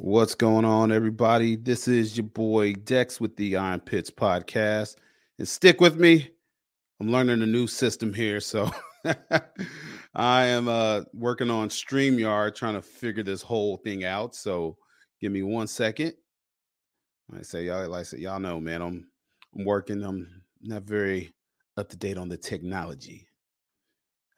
What's going on, everybody? This is your boy Dex with the I Am Pitts podcast. And stick with me. I'm learning a new system here. So I am uh, working on StreamYard trying to figure this whole thing out. So give me one second. I say, y'all, like I said, y'all know, man, I'm I'm working. I'm not very up to date on the technology.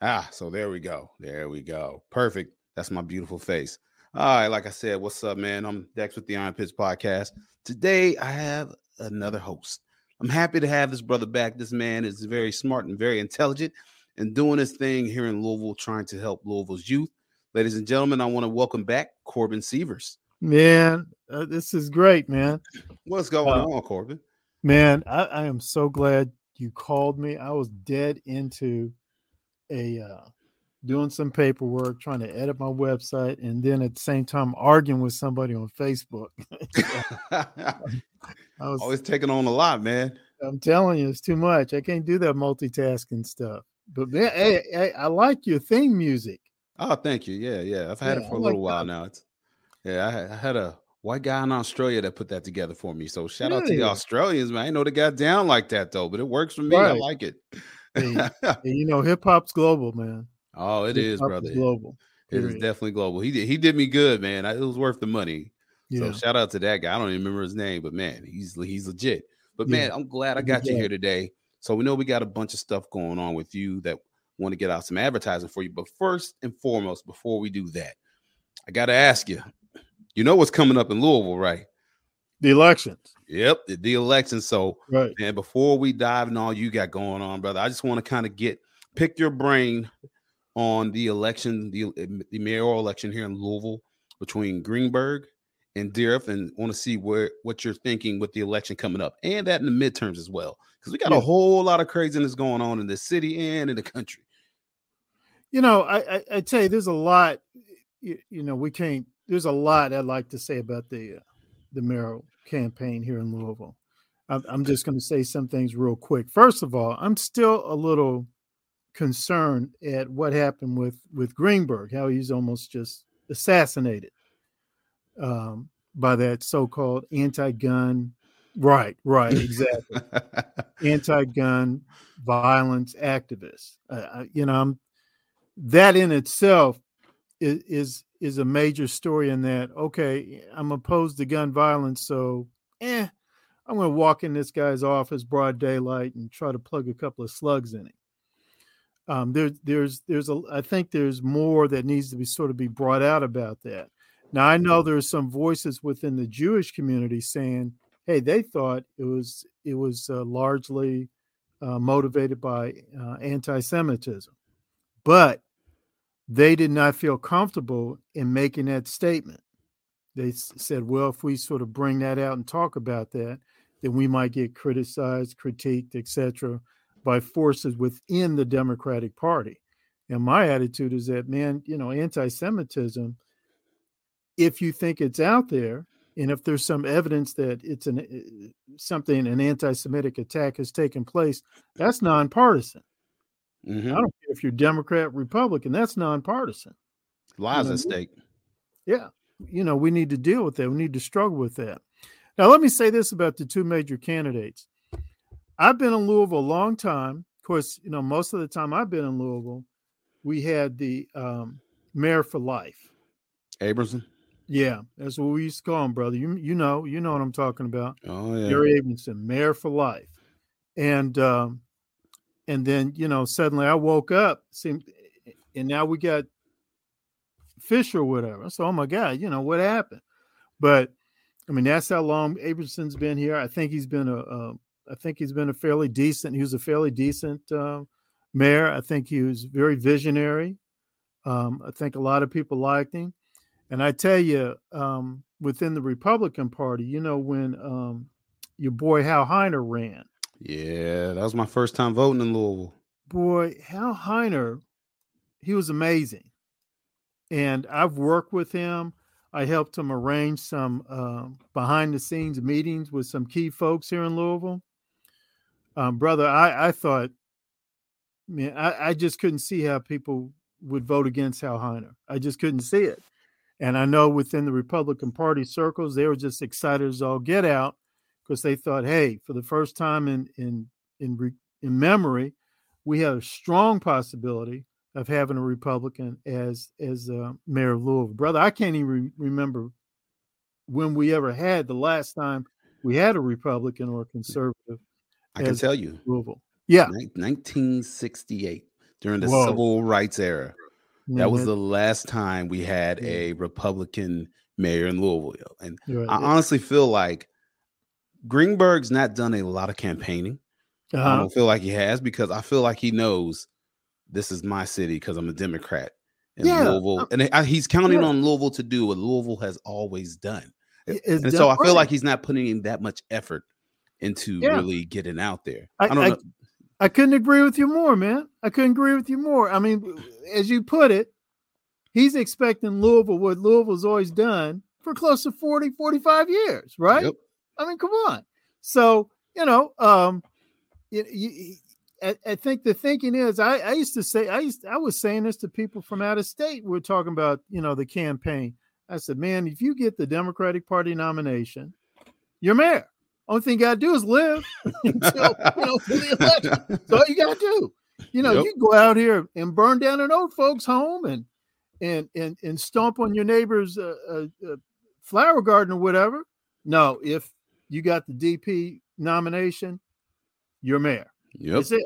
Ah, so there we go. There we go. Perfect. That's my beautiful face. All right, like I said, what's up, man? I'm Dex with the I Am Pitts Podcast. Today I have another host. I'm happy to have this brother back. This man is very smart and very intelligent and doing his thing here in Louisville, trying to help Louisville's youth. Ladies and gentlemen, I want to welcome back Corbin Seavers. Man, uh, this is great, man. What's going Uh, on, Corbin? Man, I, I am so glad you called me. I was dead into a uh, doing some paperwork, trying to edit my website, and then at the same time arguing with somebody on Facebook. I was, Always taking on a lot, man. I'm telling you, it's too much. I can't do that multitasking stuff. But man, hey, hey, I like your theme music. Oh, thank you. Yeah, yeah. I've had Yeah, it for I a little like while that. now. It's yeah, I had, I had a white guy in Australia that put that together for me. So shout out to the Australians, man. I know they got down like that though, but it works for me. I like it. Hey, you know, hip hop's global, man. Oh, it is, brother. global. It is definitely global. He did he did me good, man. I- It was worth the money. So shout out to that guy. I don't even remember his name, but man, he's he's legit. But Yeah. man, I'm glad I got you here today. So we know we got a bunch of stuff going on with you that want to get out some advertising for you. But first and foremost, before we do that, I got to ask you. You know what's coming up in Louisville, right? The elections. Yep, the, the election. So Right. man, before we dive in all you got going on, brother, I just want to kind of get pick your brain on the election, the, the mayoral election here in Louisville between Greenberg and Dieruf, and want to see where what you're thinking with the election coming up, and that in the midterms as well, because we got a whole lot of craziness going on in the city and in the country. You know, I, I, I tell you, there's a lot. You, you know, we can't. There's a lot I'd like to say about the uh, the mayoral campaign here in Louisville. I'm, I'm just going to say some things real quick. First of all, I'm still a little concerned at what happened with with Greenberg, how he's almost just assassinated um, by that so-called anti-gun. Right, right, exactly anti-gun violence activists. Uh, you know, I'm, that in itself is, is is a major story. In that, okay, I'm opposed to gun violence, so eh, I'm going to walk in this guy's office broad daylight and try to plug a couple of slugs in him. Um, there, there's there's a I think there's more that needs to be sort of be brought out about that. Now I know there's some voices within the Jewish community saying, "Hey, they thought it was it was uh, largely uh, motivated by uh, anti-Semitism, but they did not feel comfortable in making that statement. They s- said, "Well, if we sort of bring that out and talk about that, then we might get criticized, critiqued, etc." by forces within the Democratic Party. And my attitude is that, man, you know, anti-Semitism, if you think it's out there, and if there's some evidence that it's an uh, something an anti-Semitic attack has taken place, that's nonpartisan. Mhm. I don't care if you're Democrat, Republican, that's nonpartisan. Lives know, at stake. Yeah. You know, we need to deal with that. We need to struggle with that. Now, let me say this about the two major candidates. I've been in Louisville a long time. Of course, you know, most of the time I've been in Louisville, we had the um, mayor for life. Abramson. Yeah, that's what we used to call him, brother. You you know, you know what I'm talking about. Oh yeah. Jerry Abramson, mayor for life. And um, and then, you know, suddenly I woke up, seemed and now we got Fischer or whatever. So, oh my God, you know, what happened? But I mean, that's how long Abramson's been here. I think he's been a, a I think he's been a fairly decent. He was a fairly decent uh, mayor. I think he was very visionary. Um, I think a lot of people liked him. And I tell you, um, within the Republican Party, you know, when um, your boy Hal Heiner ran, Yeah, that was my first time voting in Louisville. boy, Hal Heiner, he was amazing. And I've worked with him. I helped him arrange some um, behind the scenes meetings with some key folks here in Louisville. Um, brother, I, I thought, man, I, I just couldn't see how people would vote against Hal Heiner. I just couldn't see it. And I know within the Republican Party circles, they were just excited as all get out because they thought, hey, for the first time in in in, re, in memory, we have a strong possibility of having a Republican as as uh, mayor of Louisville. Brother, I can't even re- remember when we ever had the last time we had a Republican or a conservative I can tell you, Louisville. Yeah, 1968 during the Whoa. civil rights era. yeah, That was the last time we had Yeah. a Republican mayor in Louisville. And you're I right. honestly feel like Greenberg's not done a lot of campaigning. I Uh-huh. don't feel like he has because I feel like he knows this is my city because I'm a Democrat in Yeah, Louisville, um, and he's counting yeah. on Louisville to do what Louisville has always done. It's and so I feel like he's not putting in that much effort into Yeah. really getting out there. I- I, don't I-. I couldn't agree with you more, man. I couldn't agree with you more. I mean, as you put it, he's expecting Louisville, what Louisville's always done for close to 40, 45 years, right? Yep. I mean, come on. So, you know, um, you, you, I, I think the thinking is I, I used to say I used I was saying this to people from out of state. We are talking about, you know, the campaign. I said, man, if you get the Democratic Party nomination, you're mayor. Only thing you gotta do is live until you know the election. That's all you gotta do. You know, Yep. you go out here and burn down an old folks' home and and and and stomp on your neighbor's uh, uh, uh, flower garden or whatever. No, if you got the DP nomination, you're mayor. Yep. That's it.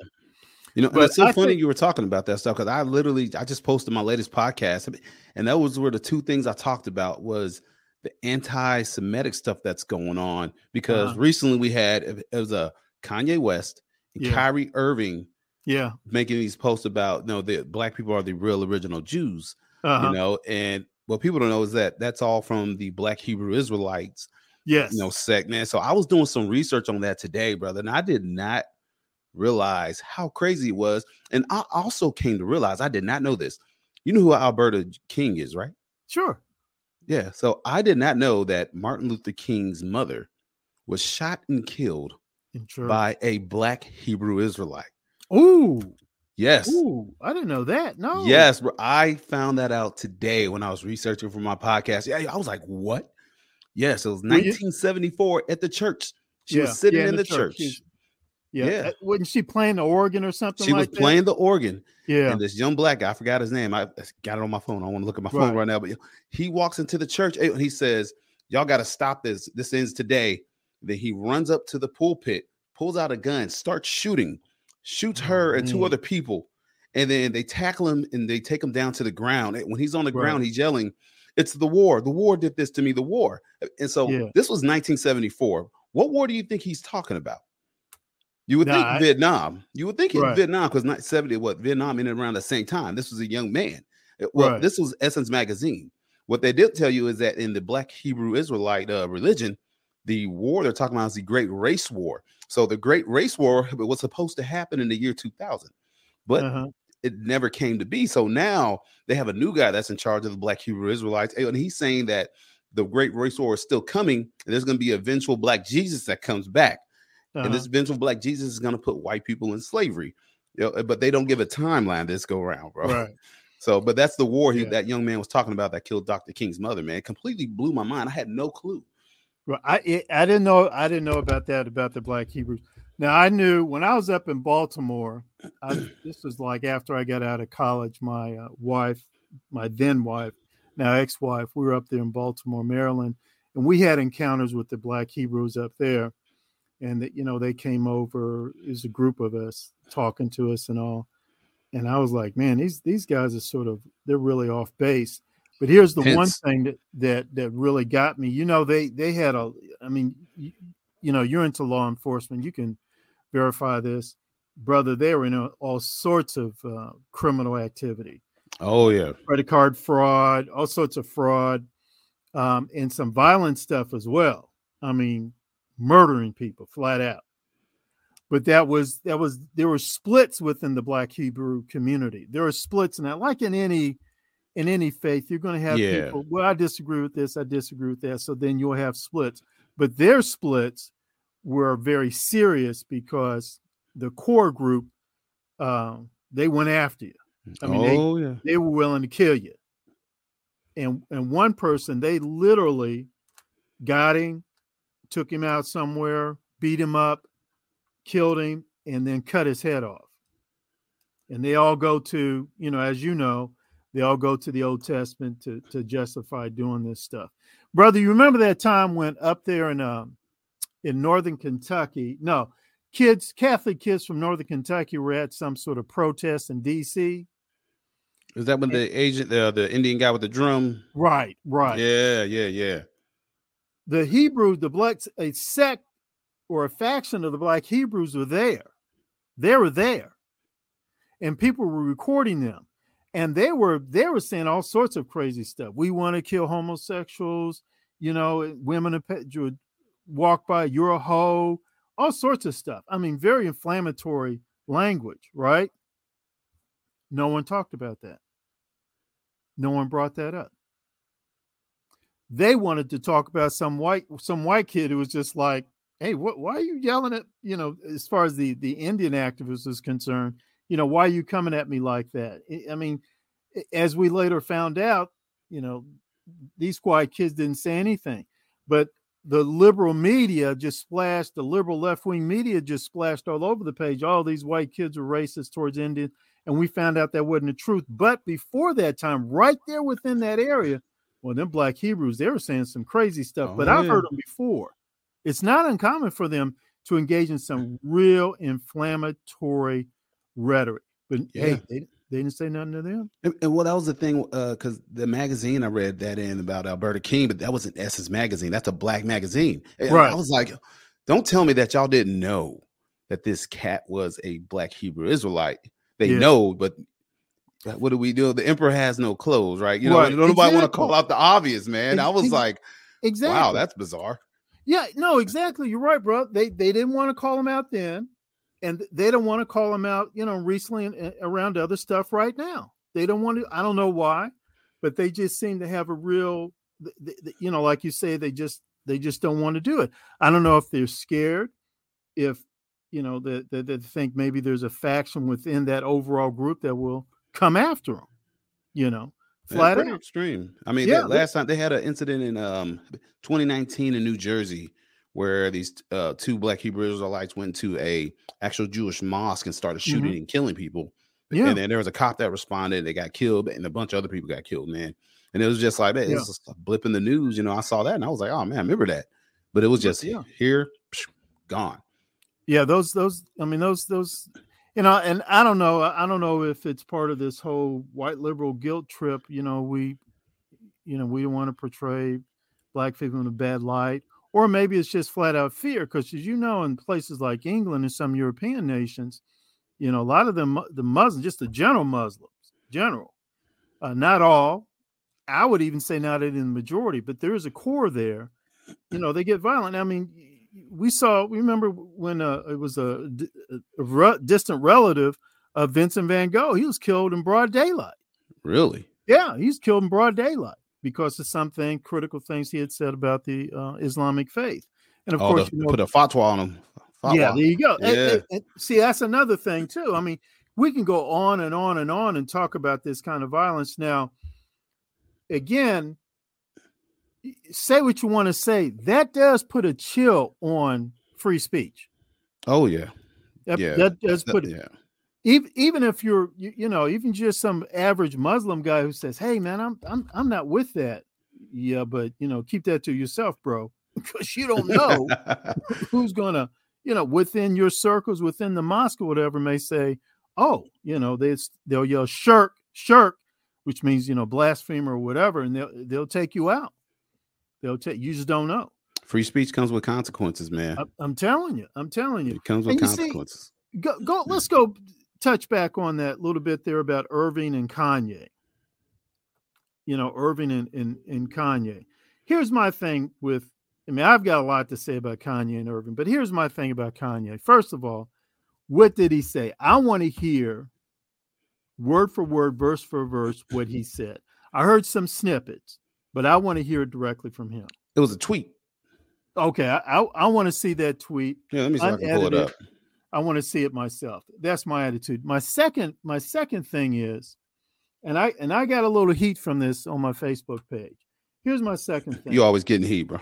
You know, But it's so I funny think- you were talking about that stuff because I literally I just posted my latest podcast, and that was where the two things I talked about was the anti-Semitic stuff that's going on because Uh-huh. recently we had it was a Kanye West and Yeah. Kyrie Irving Yeah. making these posts about no, the black people are the real original Jews, Uh-huh. you know, and what people don't know is that that's all from the Black Hebrew Israelites yes. you know, sect, man. So I was doing some research on that today, brother, and I did not realize how crazy it was. And I also came to realize I did not know this. You know who Alberta King is, right? Sure. Yeah. So I did not know that Martin Luther King's mother was shot and killed In by a black Hebrew Israelite. Ooh. Yes. Ooh. I didn't know that. No. Yes. I found that out today when I was researching for my podcast. Yeah, I was like, what? Yes, it was 1974 at the church. She Yeah, was sitting yeah, in the church. She's- Yeah. Yeah. Uh, Wasn't she playing the organ or something She was like that? playing the organ, Yeah. and this young black guy, I forgot his name. I got it on my phone. I want to look at my phone Right. right now, but he walks into the church and he says, Y'all got to stop this. This ends today. Then he runs up to the pulpit, pulls out a gun, starts shooting, shoots her and two man. other people. And then they tackle him and they take him down to the ground. And when he's on the Right. ground, he's yelling, It's the war. The war did this to me, the war. And so Yeah. this was 1974. What war do you think he's talking about? You would Nah, think I- Vietnam. You would think it's Right. Vietnam because not 70, what Vietnam ended around the same time. This was a young man. Uh, Well, Right. this was Essence Magazine. What they did tell you is that in the Black Hebrew Israelite uh, religion, the war they're talking about is the Great Race War. So the Great Race War was supposed to happen in the year 2000, but Uh-huh. it never came to be. So now they have a new guy that's in charge of the Black Hebrew Israelites, and he's saying that the Great Race War is still coming, and there's going to be a eventual Black Jesus that comes back Uh-huh. and this eventual black Jesus is going to put white people in slavery. You know, but they don't give a timeline this go around, bro. Right. So, but that's the war he, Yeah. that young man was talking about that killed Dr. King's mother, man. It completely blew my mind. I had no clue. Right. I it, I didn't know I didn't know about that about the Black Hebrews. Now I knew when I was up in Baltimore. I, this was like after I got out of college. My uh, wife, my then wife, now ex-wife, we were up there in Baltimore, Maryland, and we had encounters with the Black Hebrews up there. And that you know they came over. Is a group of us talking to us and all. And I was like, man, these these guys are sort of they're really off base. But here's the one thing that that that really got me. You know, they they had a. I mean, you, you know, you're into law enforcement. You can verify this, brother. They were in a, all sorts of uh, criminal activity, Oh yeah, credit card fraud, all sorts of fraud. um, and some violent stuff as well. I mean, murdering people flat out. But that was that was there were splits within the Black Hebrew community. There are splits in that, like in any in any faith, you're going to have Yeah. people. Well, I disagree with this. I disagree with that. So then you'll have splits. But their splits were very serious because the core group um, they went after you. I mean, they- oh yeah. they were willing to kill you. And and one person, they literally got him, took him out somewhere, beat him up, killed him, and then cut his head off. And they all go to, you know, as you know, they all go to the Old Testament to to justify doing this stuff. Brother, you remember that time when up there in um in northern Kentucky, no, kids, Catholic kids from northern Kentucky were at some sort of protest in DC. Is that when the agent, the the Indian guy with the drum? Right, right. Yeah, yeah, yeah. The Hebrews, the blacks, a sect or a faction of the black Hebrews were there. They were there. And people were recording them. And they were they were saying all sorts of crazy stuff. We want to kill homosexuals, you know, women would walk by, you're a hoe, all sorts of stuff. I mean, very inflammatory language, right? No one talked about that. No one brought that up. They wanted to talk about some white some white kid who was just like, "Hey, what? Why are you yelling at you know?" As far as the the Indian activist is concerned, you know, why are you coming at me like that? I- mean, as we later found out, you know, these white kids didn't say anything, but the liberal media just splashed the liberal left wing media just splashed all over the page. All these white kids are racist towards Indians, and we found out that wasn't the truth. But before that time, right there within that area, well, them black Hebrews, they were saying some crazy stuff. Oh, but Oh, I've heard them before. It's not uncommon for them to engage in some real inflammatory rhetoric. But Yeah. hey, they, they didn't say nothing to them. And, and well, that was the thing, uh, because the magazine I read that in about Alberta King, but that wasn't Essence magazine. That's a black magazine. And Right. I was like, don't tell me that y'all didn't know that this cat was a black Hebrew Israelite. They Yeah. know, but what do we do? The emperor has no clothes, right? You know, Right, nobody want to call out the obvious, man. I was like, Exactly. wow, that's bizarre. Yeah, no, exactly. You're right, bro. They they didn't want to call him out then, and they don't want to call him out. You know, recently and- around other stuff right now. They don't want to. I don't know why, but they just seem to have a real. You know, like you say, they just they just don't want to do it. I don't know if they're scared, if you know that that they think maybe there's a faction within that overall group that will come after them. You know, flat out. extreme. I mean, Yeah, that last time they had an incident in um 2019 in New Jersey where these uh two black Hebrew Israelites went to a actual Jewish mosque and started shooting and killing people. Mm-hmm. Yeah, And then there was a cop that responded, they got killed, and a bunch of other people got killed, man. And it was just like, man, Yeah. it's just a blip in the news. You know, I saw that and I was like, oh man, I remember that. But it was just Yeah. here, gone. yeah those those i mean those those you know and i don't know i don't know if it's part of this whole white liberal guilt trip you know we you know we don't want to portray black people in a bad light or maybe it's just flat out fear because as you know in places like england and some european nations you know a lot of them the muslims just the general muslims general uh, not all i would even say not in the majority but there is a core there you know they get violent. I mean we saw we remember when uh, it was a re- distant relative of vincent van gogh he was killed in broad daylight Really? yeah he's killed in broad daylight because of something critical things he had said about the uh, islamic faith and of oh, course the- you know, put a fatwa on them. yeah, there you go. Yeah. and- and see, that's another thing too. I mean, we can go on and on and on and talk about this kind of violence. Now, again, say what you want to say. That does put a chill on free speech. Oh yeah. That, Yeah, that does put yeah. even even if you're you, you know even just some average Muslim guy who says, "Hey man, I'm I'm I'm not with that." Yeah, but you know, keep that to yourself, bro, because you don't know who's gonna you know within your circles within the mosque or whatever may say oh you know they they'll yell shirk shirk which means you know blasphemer or whatever and they'll they'll take you out they'll you just don't know Free speech comes with consequences, man. I, i'm telling you i'm telling you It comes with you see- consequences. go go let's go touch back on that little bit there about irving and kanye you know irving and, and, and kanye here's my thing with I mean, I've got a lot to say about Kanye and Irving, but here's my thing about Kanye. First of all, what did he say? I want to hear word for word, verse for verse, what he said. I heard some snippets, but I want to hear it directly from him. It was a tweet. Okay, I I, I want to see that tweet. Yeah, let me see if I can pull it up. I want to see it myself. That's my attitude. My second, my second thing is, and I and I got a little heat from this on my Facebook page. Here's my second thing. You always getting heat, bro.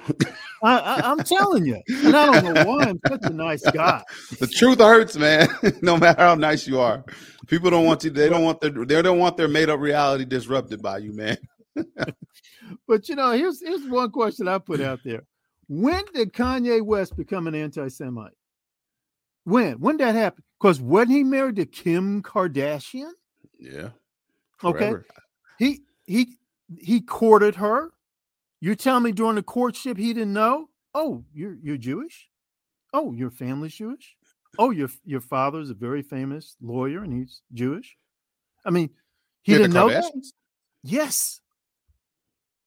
I, I'm telling you, and I don't know why I'm such a nice guy. the truth hurts, man. no matter how nice you are, people don't want you. They don't want their. They don't want their made up reality disrupted by you, man. But you know, here's here's one question I put out there: When did Kanye West become an anti-Semite? When? When did that happen? Because wasn't he married to Kim Kardashian? Yeah. Okay. He he he courted her. You tell me during the courtship he didn't know? Oh, you're you're Jewish? Oh, your family's Jewish? Oh, your your father's a very famous lawyer and he's Jewish? I mean, he didn't know. Kardashians? Yes.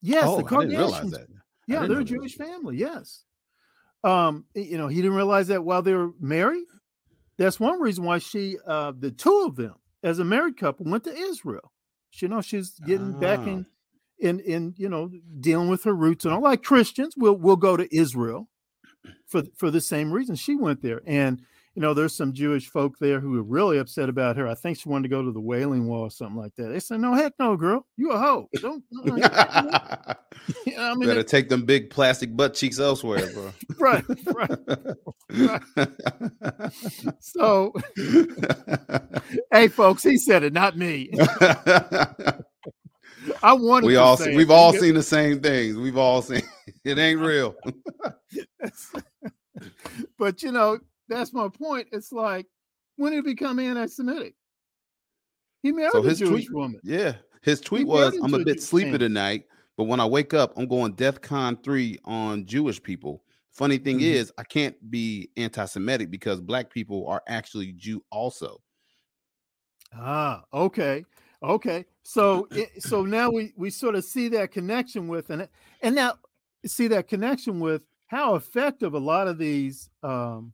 Yes, oh, the I didn't realize Kardashians. that. Yeah, they're a that. Jewish family. Yes. Um, you know, he didn't realize that while they were married. That's one reason why she, uh, the two of them, as a married couple, went to Israel. She, you know, she's getting back Ah. in, in, in, you know, dealing with her roots and all. Like Christians, we'll we'll go to Israel for for the same reason. She went there, and you know, there's some Jewish folk there who are really upset about her. I think she wanted to go to the Wailing Wall or something like that. They said, "No, heck, no, girl, you a hoe. Don't." uh-uh." You know, I mean, Better take them big plastic butt cheeks elsewhere, bro. right, right. So, hey, folks, he said it, not me. I wanted. we all see, we've all seen the same things. We've all seen it ain't real. but you know, that's my point. It's like when did he become anti-Semitic? He married So a his Jewish tweet- woman. Yeah. His tweet was, I'm a bit Jewish sleepy family." tonight, but when I wake up, I'm going DEF CON 3 on Jewish people. Funny thing Mhm. is, I can't be anti Semitic because black people are actually Jew also. Ah, okay, okay. So, it, so now we we sort of see that connection with and and now see that connection with how effective a lot of these um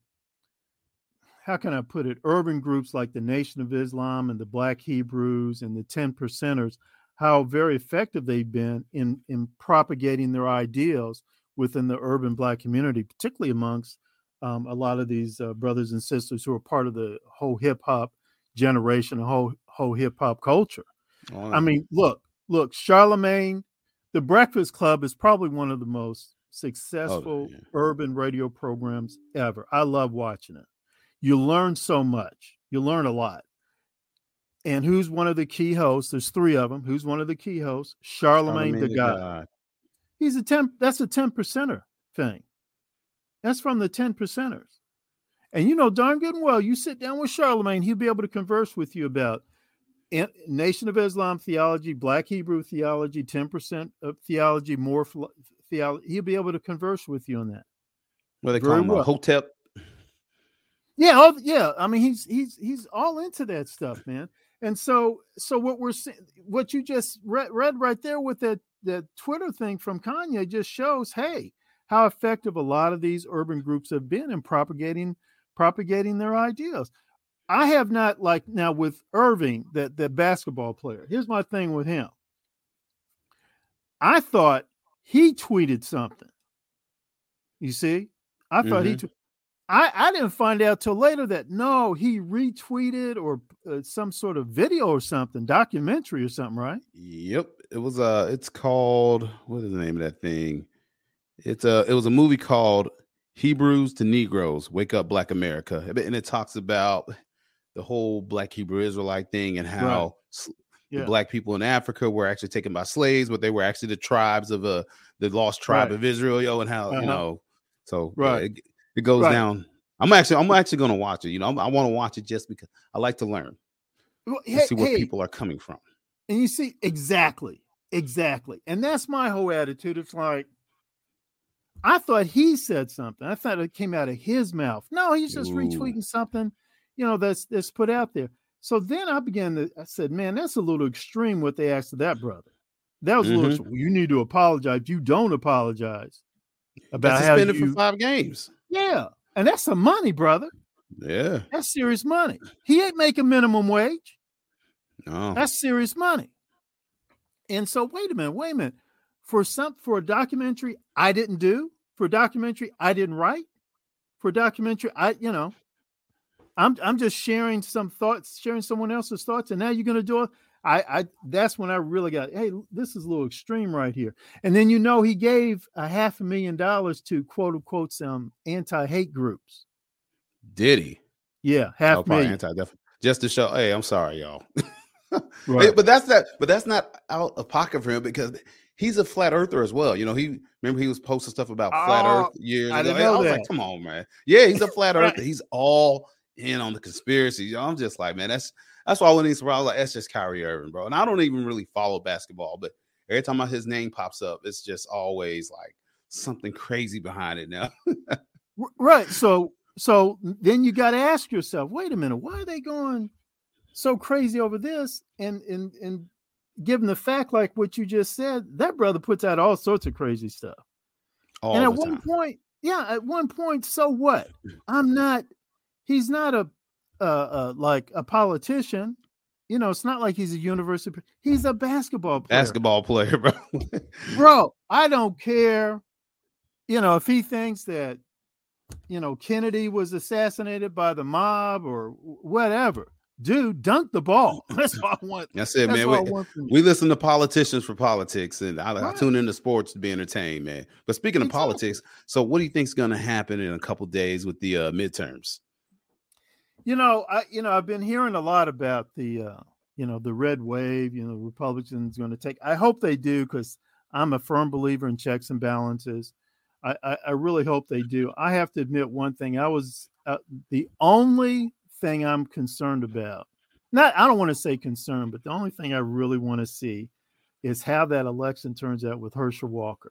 how can I put it urban groups like the Nation of Islam and the Black Hebrews and the Ten Percenters, how very effective they've been in in propagating their ideals within the urban Black community, particularly amongst um, a lot of these uh, brothers and sisters who are part of the whole hip hop generation, the whole whole hip hop culture. I mean, look, look, Charlamagne, the Breakfast Club is probably one of the most successful yeah. urban radio programs ever. I love watching it. You learn so much. You learn a lot. And who's one of the key hosts? There's three of them. Who's one of the key hosts? Charlamagne, the God. He's a 10, that's a 10 percenter thing. That's from the 10 percenters. And you know darn good and well, you sit down with Charlamagne, he'll be able to converse with you about Nation of Islam theology, Black Hebrew theology, 10% of theology, more theology. He'll be able to converse with you on that. What they Very call him? Uh, well. A hotep. Yeah, oh, yeah. I mean, he's he's he's all into that stuff, man. And so so what we're seeing, what you just read, read right there with that that Twitter thing from Kanye just shows, hey, how effective a lot of these urban groups have been in propagating propagating their ideas. I have not like now with Irving, that the basketball player. Here's my thing with him. I thought he tweeted something. You see, I thought he. Mhm. Tw- I I didn't find out till later that no, he retweeted or uh, some sort of video or something, documentary or something, right? Yep. It was uh it's called what is the name of that thing? It's a it was a movie called Hebrews to Negroes, Wake Up Black America. And it talks about the whole black Hebrew Israelite thing and how s- Yeah. the black people in Africa were actually taken by slaves, but they were actually the tribes of uh, the lost tribe Right. of Israel, yo, and how Uh-huh. you know. So yeah, Right. it, it goes Right. down. I'm actually I'm actually gonna watch it. You know, I'm, I want to watch it just because I like to learn Well, hey- see where hey, people are coming from. And you see, exactly, exactly. And that's my whole attitude. It's like, I thought he said something. I thought it came out of his mouth. No, he's just Ooh. retweeting something, you know, that's that's put out there. So then I began to, I said, man, that's a little extreme what they asked of that brother. that was a Mhm. little. You need to apologize. You don't apologize about Got how suspended you. for five games. Yeah, and that's some money, brother. Yeah. That's serious money. He ain't making minimum wage. No. That's serious money. And so, wait a minute, wait a minute. For some, for a documentary I didn't do, for a documentary I didn't write, for a documentary I, you know, I'm I'm just sharing some thoughts, sharing someone else's thoughts, and now you're gonna do it. I, I that's when I really got, hey, this is a little extreme right here. And then you know he gave a half a million dollars to quote unquote some anti-hate groups. Did he? Yeah, half million. anti-def- just to show. Hey, I'm sorry, y'all. Right. But that's that. But that's not out of pocket for him because he's a flat earther as well. You know, he remember he was posting stuff about flat Oh, Earth years I ago. didn't know was that. like, come on, man. Yeah, he's a flat earther. He's all in on the conspiracy. I'm just like, man, that's that's why when he's around, like that's just Kyrie Irving, bro. And I don't even really follow basketball, but every time his name pops up, it's just always like something crazy behind it now. Right. So so then you got to ask yourself, wait a minute, why are they going so crazy over this? And and and given the fact like what you just said, that brother puts out all sorts of crazy stuff. All and at one point, yeah, at one point, so what? I'm not. He's not a uh, uh like a politician. You know, it's not like he's a university. He's a basketball player. basketball player, bro. bro i don't care you know if he thinks that you know kennedy was assassinated by the mob or whatever dude dunk the ball that's all i want That's it, that's man. all I We, we listen to politicians for politics, and I, I Right. tune into sports to be entertained, man. But speaking of politics, so what do you think's going to happen in a couple days with the uh, midterms? You know i you know i've been hearing a lot about the uh you know the red wave you know republicans going to take i hope they do because i'm a firm believer in checks and balances. I, I i really hope they do. I have to admit one thing i was uh, the only thing i'm concerned about not i don't want to say concerned but the only thing i really want to see is how that election turns out with herschel walker.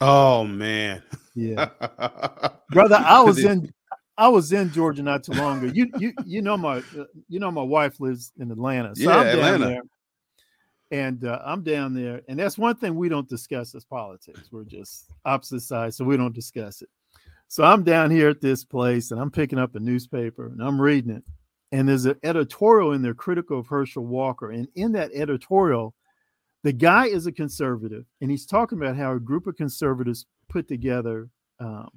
Oh man, yeah. Brother i was in i was in georgia not too long ago. You you you know my uh, you know my wife lives in atlanta. So Yeah, i'm down Atlanta. there. And uh, i'm down there. And that's one thing we don't discuss as politics. We're just opposite sides so we don't discuss it. So i'm down here at this place and i'm picking up a newspaper and i'm reading it. And there's an editorial in there critical of herschel walker. And in that editorial the guy is a conservative and he's talking about how a group of conservatives put together um,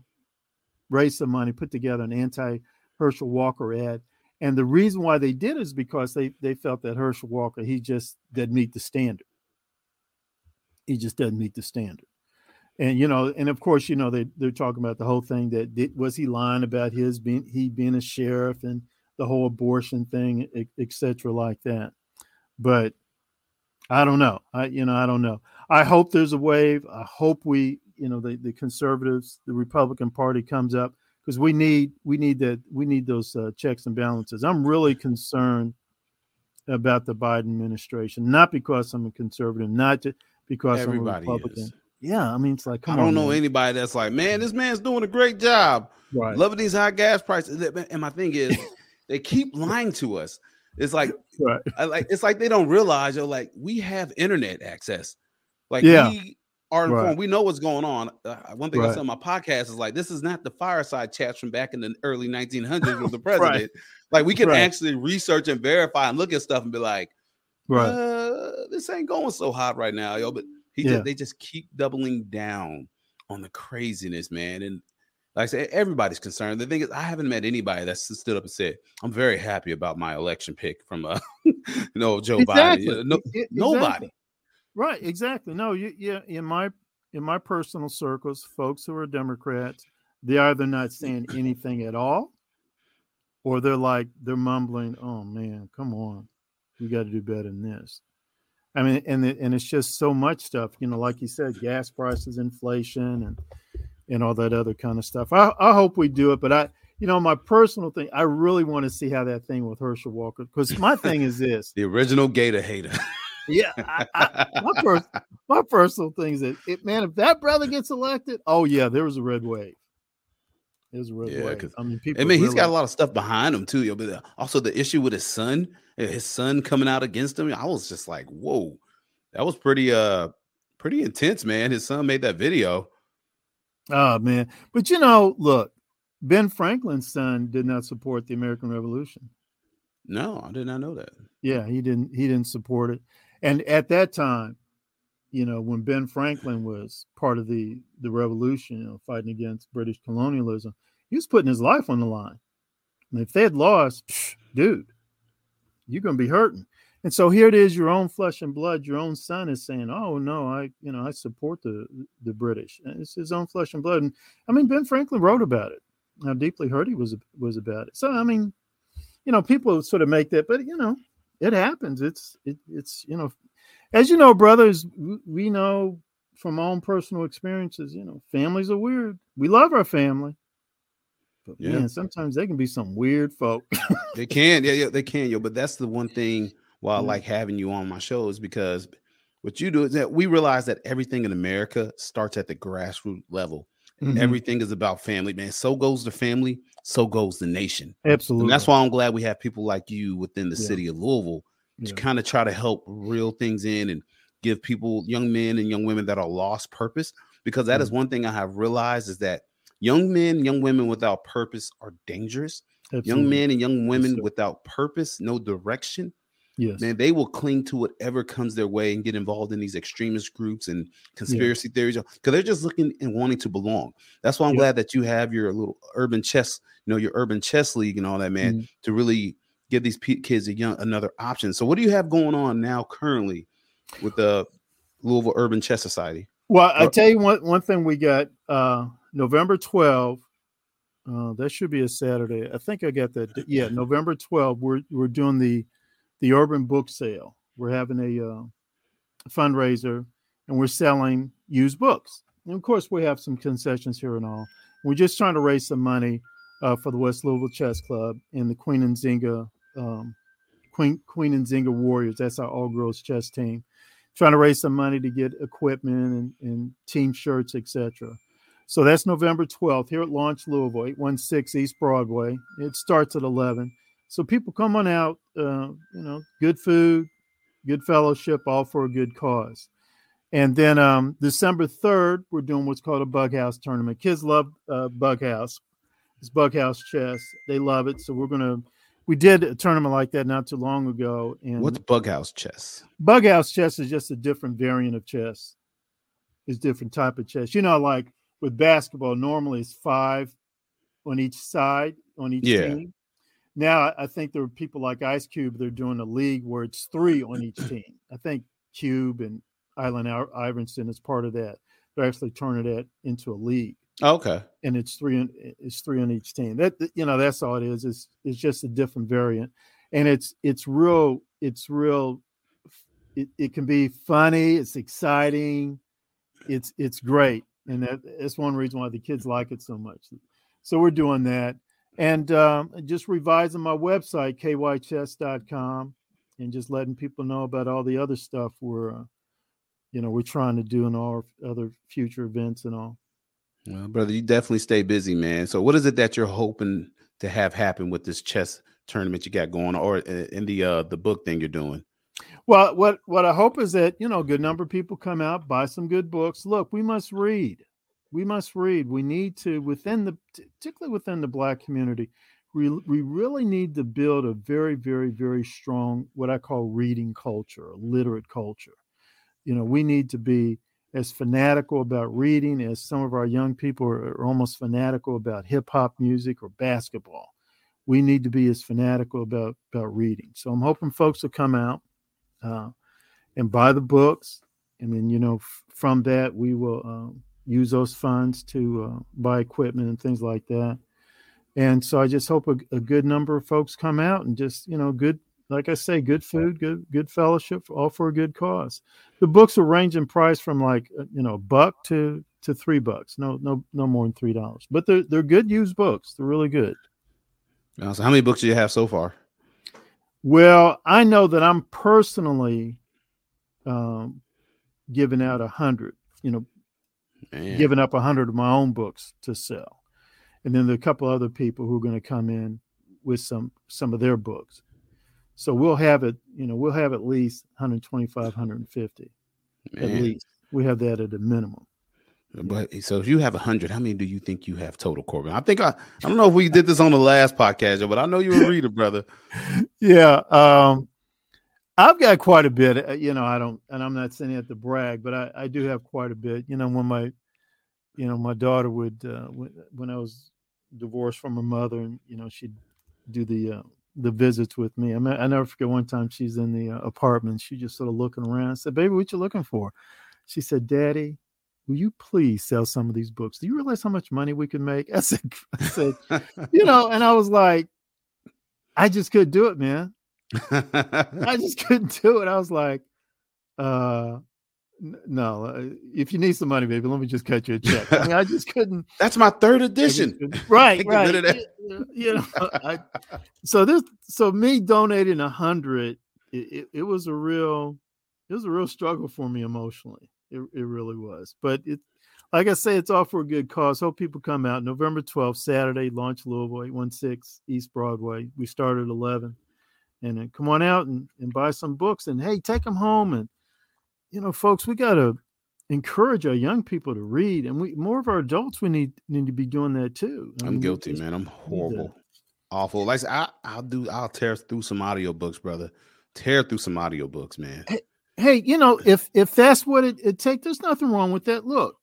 raised some money put together an anti herschel walker ad and the reason why they did is because they they felt that herschel walker he just didn't meet the standard he just doesn't meet the standard and you know and of course you know they, they're talking about the whole thing that did, was he lying about his being he being a sheriff and the whole abortion thing etc like that but I don't know. I you know I don't know. I hope there's a wave. I hope we you know the the conservatives, the Republican Party comes up because we need we need that we need those uh, checks and balances. I'm really concerned about the Biden administration, not because I'm a conservative, not just because Everybody I'm a Republican. is. Yeah, I mean it's like I don't on, know man. anybody that's like, man, this man's doing a great job. right, Loving these high gas prices. And my thing is, they keep lying to us. It's like right, I like it's like they don't realize yo like we have internet access like Yeah. we are informed Right. we know what's going on uh, one thing i Right. said on my podcast is like this is not the fireside chats from back in the early 1900s with the president like we can Right. actually research and verify and look at stuff and be like right. uh, this ain't going so hot right now yo but he Yeah. just, they just keep doubling down on the craziness man and like I said, everybody's concerned. The thing is, I haven't met anybody that's stood up and said, "I'm very happy about my election pick from uh, you know, Joe Exactly. Biden." No, E- e- nobody. Right, exactly. No, you in my in my personal circles, folks who are Democrats, they're either not saying anything at all, or they're like they're mumbling, "Oh man, come on, we got to do better than this." I mean, and it, and it's just so much stuff, you know, like you said, gas prices, inflation, and and all that other kind of stuff. I I hope we do it, but I, you know, my personal thing, I really want to see how that thing with Herschel Walker, because my thing is this, The original Gator hater. Yeah, I, I, my first my personal thing is that it, man, if that brother gets elected, oh yeah, there was a red wave. There's a red Yeah, wave. I mean, people. I mean, he's really- got a lot of stuff behind him too. But uh, also the issue with his son, uh, his son coming out against him. I was just like, "Whoa, That was pretty uh pretty intense, man. His son made that video. Oh man. But you know, look, Ben Franklin's son did not support the American Revolution. No, I did not know that. Yeah, he didn't he didn't support it. And at that time, you know, when Ben Franklin was part of the the revolution, you know, fighting against British colonialism, he was putting his life on the line. And if they had lost, psh, dude, you're to be hurting. And so here it is, your own flesh and blood, your own son is saying, "Oh no, I, you know, I support the the British." And it's his own flesh and blood. And I mean, Ben Franklin wrote about it, how deeply hurt he was was about it. So I mean, you know, people sort of make that, but you know, it happens. It's it, it's you know, as you know, brothers, we know from our own personal experiences. You know, families are weird. We love our family, but Yeah. man, sometimes they can be some weird folk. They can, yeah, yeah, they can, yo. But that's the one thing why I like having you on my show is because what you do is that we realize that everything in America starts at the grassroots level. Mhm. Everything is about family, man. So goes the family, so goes the nation. Absolutely. And that's why I'm glad we have people like you within the Yeah. city of Louisville to Yeah. kind of try to help reel things in and give people, young men and young women that are lost purpose. Because that is one thing I have realized is that young men, young women without purpose are dangerous. Young men and young women without purpose, no direction, Yes. man, they will cling to whatever comes their way and get involved in these extremist groups and conspiracy theories because they're just looking and wanting to belong. That's why I'm Yeah. glad that you have your little urban chess, you know, your urban chess league and all that, man, Mhm. to really give these kids a young another option. So, what do you have going on now currently with the Louisville Urban Chess Society? Well, I tell you one one thing we got uh November 12th. Uh, that should be a Saturday. I think I got that. Yeah, November 12th. We're we're doing the the urban book sale. We're having a uh, fundraiser, and we're selling used books. And of course, we have some concessions here and all. We're just trying to raise some money uh, for the West Louisville Chess Club and the Queen Nzinga um, Queen Queen Nzinga Warriors. That's our all girls chess team trying to raise some money to get equipment and, and team shirts, etc. So that's November 12th here at Launch Louisville, 816 East Broadway. It starts at 11. So people come on out, uh, you know, good food, good fellowship, all for a good cause. And then um, December 3rd, we're doing what's called a Bug House tournament. Kids love uh, Bug House. It's Bug House chess. They love it. So we're going to, we did a tournament like that not too long ago. And What's Bughouse Chess? bug house chess is just a different variant of chess it's different type of chess you know like with basketball normally it's five on each side on each Yeah. team now I- think there are people like ice cube they're doing a league where it's three on each team i think cube and allen iverson is part of that they're actually turning that into a league Okay. and it's three on it's three on each team. That you know that's all it is. It's it's just a different variant, and it's it's real. It's real. It, it can be funny. It's exciting. It's it's great, and that, that's one reason why the kids like it so much. So we're doing that, and um, just revising my website kychess.com, and just letting people know about all the other stuff we're, uh, you know, we're trying to do in all our other future events and all. Well, brother, you definitely stay busy, man. So, what is it that you're hoping to have happen with this chess tournament you got going, or in the uh the book thing you're doing? Well, what what I hope is that you know a good number of people come out, buy some good books. Look, we must read. We must read. We need to within the particularly within the black community. We we really need to build a very very very strong what I call reading culture, a literate culture. You know, we need to be as fanatical about reading as some of our young people are, are almost fanatical about hip hop music or basketball. We need to be as fanatical about about reading. So I'm hoping folks will come out uh, and buy the books, and then you know f- from that we will um, use those funds to uh, buy equipment and things like that. And so I just hope a, a good number of folks come out and just you know good, like I say, good food, good good fellowship, all for a good cause. The books will range in price from like uh, you know a buck to to three bucks. No no no more than three dollars. But they're they're good used books. They're really good. So, how many books do you have so far? Well, I know that I'm personally um, giving out a hundred, you know, Man. giving up a hundred of my own books to sell, and then there are a couple other people who are going to come in with some some of their books. So we'll have it, you know, we'll have at least 125, 150. at least. We have that at a minimum. But so if you have a hundred, how many do you think you have total, Corbin? I think I I don't know if we did this on the last podcast, but I know you're a reader, brother. Yeah, um, I've got quite a bit. uh, You know, I don't, and I'm not saying it to brag, but I, I do have quite a bit. You know, when my, you know, my daughter would, uh, when, I was divorced from her mother, and you know, she'd do the uh, the visits with me. I mean, I never forget one time she's in the uh, apartment. She just sort of looking around. I said, "Baby, what you looking for?" She said, "Daddy." Will you please sell some of these books? Do you realize how much money we can make? I said, I said, you know, and I was like, I just couldn't do it, man. I just couldn't do it. I was like, uh, no, uh, if you need some money, baby, let me just cut you a check. I mean, I just couldn't. That's my third just edition. Right, right. You, you know, I, so this, so me donating a hundred, it, it, it was a real, it was a real struggle for me emotionally. It, it really was. But it, like I say, it's all for a good cause. Hope people come out. November 12th, Saturday, launch Louisville, 816 East Broadway. We start at 11. And then come on out and, and buy some books. And hey, take them home. And, you know, folks, we got to encourage our young people to read. And we more of our adults, we need need to be doing that too. I I'm mean, guilty, man. I'm horrible. Awful. Like I I'll do I'll tear through some audiobooks, brother. Tear through some audiobooks, man. hey, you know, if if that's what it, it takes, there's nothing wrong with that. Look,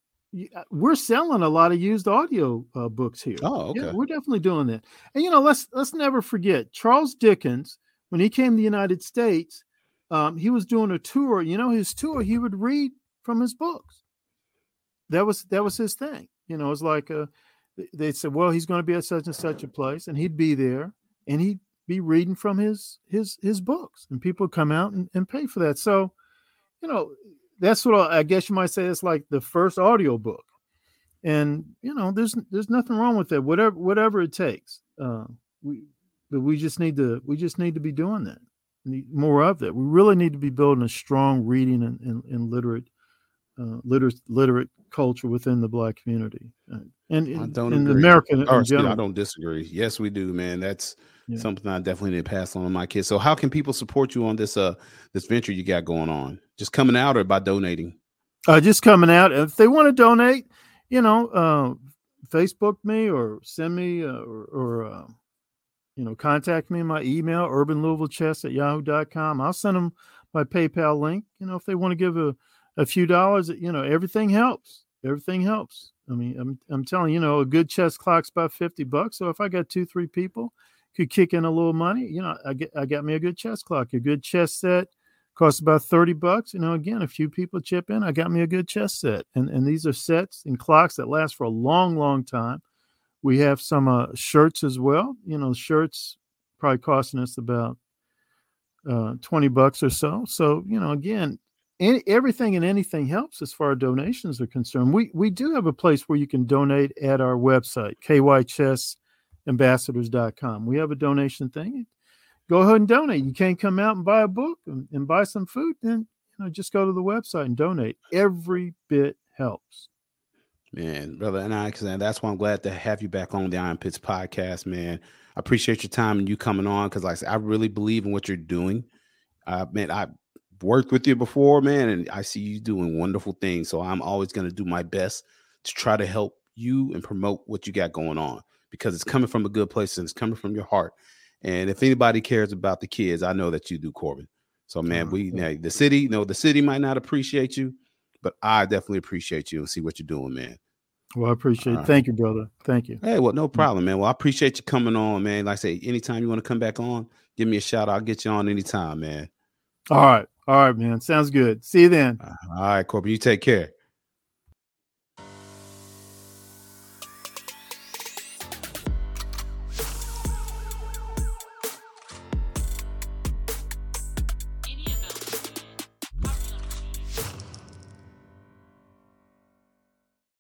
uh, we're selling a lot of used audio uh, books here. Oh, Yeah, okay. we're definitely doing that. And you know, let's let's never forget Charles Dickens when he came to the United States. Um, he was doing a tour. You know, his tour he would read from his books. That was that was his thing. You know, it's like uh, th- they said, well, he's going to be at such and such a place, and he'd be there, and he'd be reading from his his his books, and people would come out and, and pay for that. So, you know, that's what I I guess you might say. It's like the first audio book, and you know, there's there's nothing wrong with that. Whatever whatever it takes, uh, we but we just need to we just need to be doing that. Need more of that. We really need to be building a strong reading and, and, and literate uh, literate literate culture within the black community, uh, and I in, don't in agree. America in Or, general. I don't disagree. Yes, we do, man. That's Yeah. something I definitely need to pass on to my kids. So how can people support you on this uh this venture you got going on? Just coming out or by donating? uh, just coming out. If they want to donate, you know, uh, Facebook me or send me uh, or, or uh, you know, contact me in my email, urbanlouisvillechess at yahoo.com. I'll send them my PayPal link. You know, if they want to give a, a few dollars, you know, everything helps. Everything helps. I mean, I'm, I'm telling you, know, a good chess clock's about 50 bucks. So if I got two, three people could kick in a little money, you know, I get, I got me a good chess clock, a good chess set costs about 30 bucks. You know, again, a few people chip in, I got me a good chess set. And and these are sets and clocks that last for a long, long time. We have some uh, shirts as well. You know, shirts probably costing us about uh, 20 bucks or so. So, you know, again, any, everything and anything helps as far as donations are concerned. We we do have a place where you can donate at our website, kychessambassadors.com. We have a donation thing go ahead and donate. You can't come out and buy a book and, and buy some food, then you know just go to the website and donate. Every bit helps. Man, brother, and I and that's why I'm glad to have you back on the I Am Pitts podcast, man. I appreciate your time and you coming on because, like I said, I really believe in what you're doing. Uh, man, I worked with you before, man, and I see you doing wonderful things. So I'm always going to do my best to try to help you and promote what you got going on because it's coming from a good place and it's coming from your heart. And if anybody cares about the kids, I know that you do, Corbin. So, man, we now, the city, you know, the city might not appreciate you, but I definitely appreciate you and see what you're doing, man. Well, I appreciate it. Alright. Thank you, brother. Thank you. Hey, well, no mm. problem, man. Well, I appreciate you coming on, man. Like I say, anytime you want to come back on, give me a shout. I'll get you on anytime, man. All right. All right, man. Sounds good. See you then. Uh, all right, Corbin, you take care.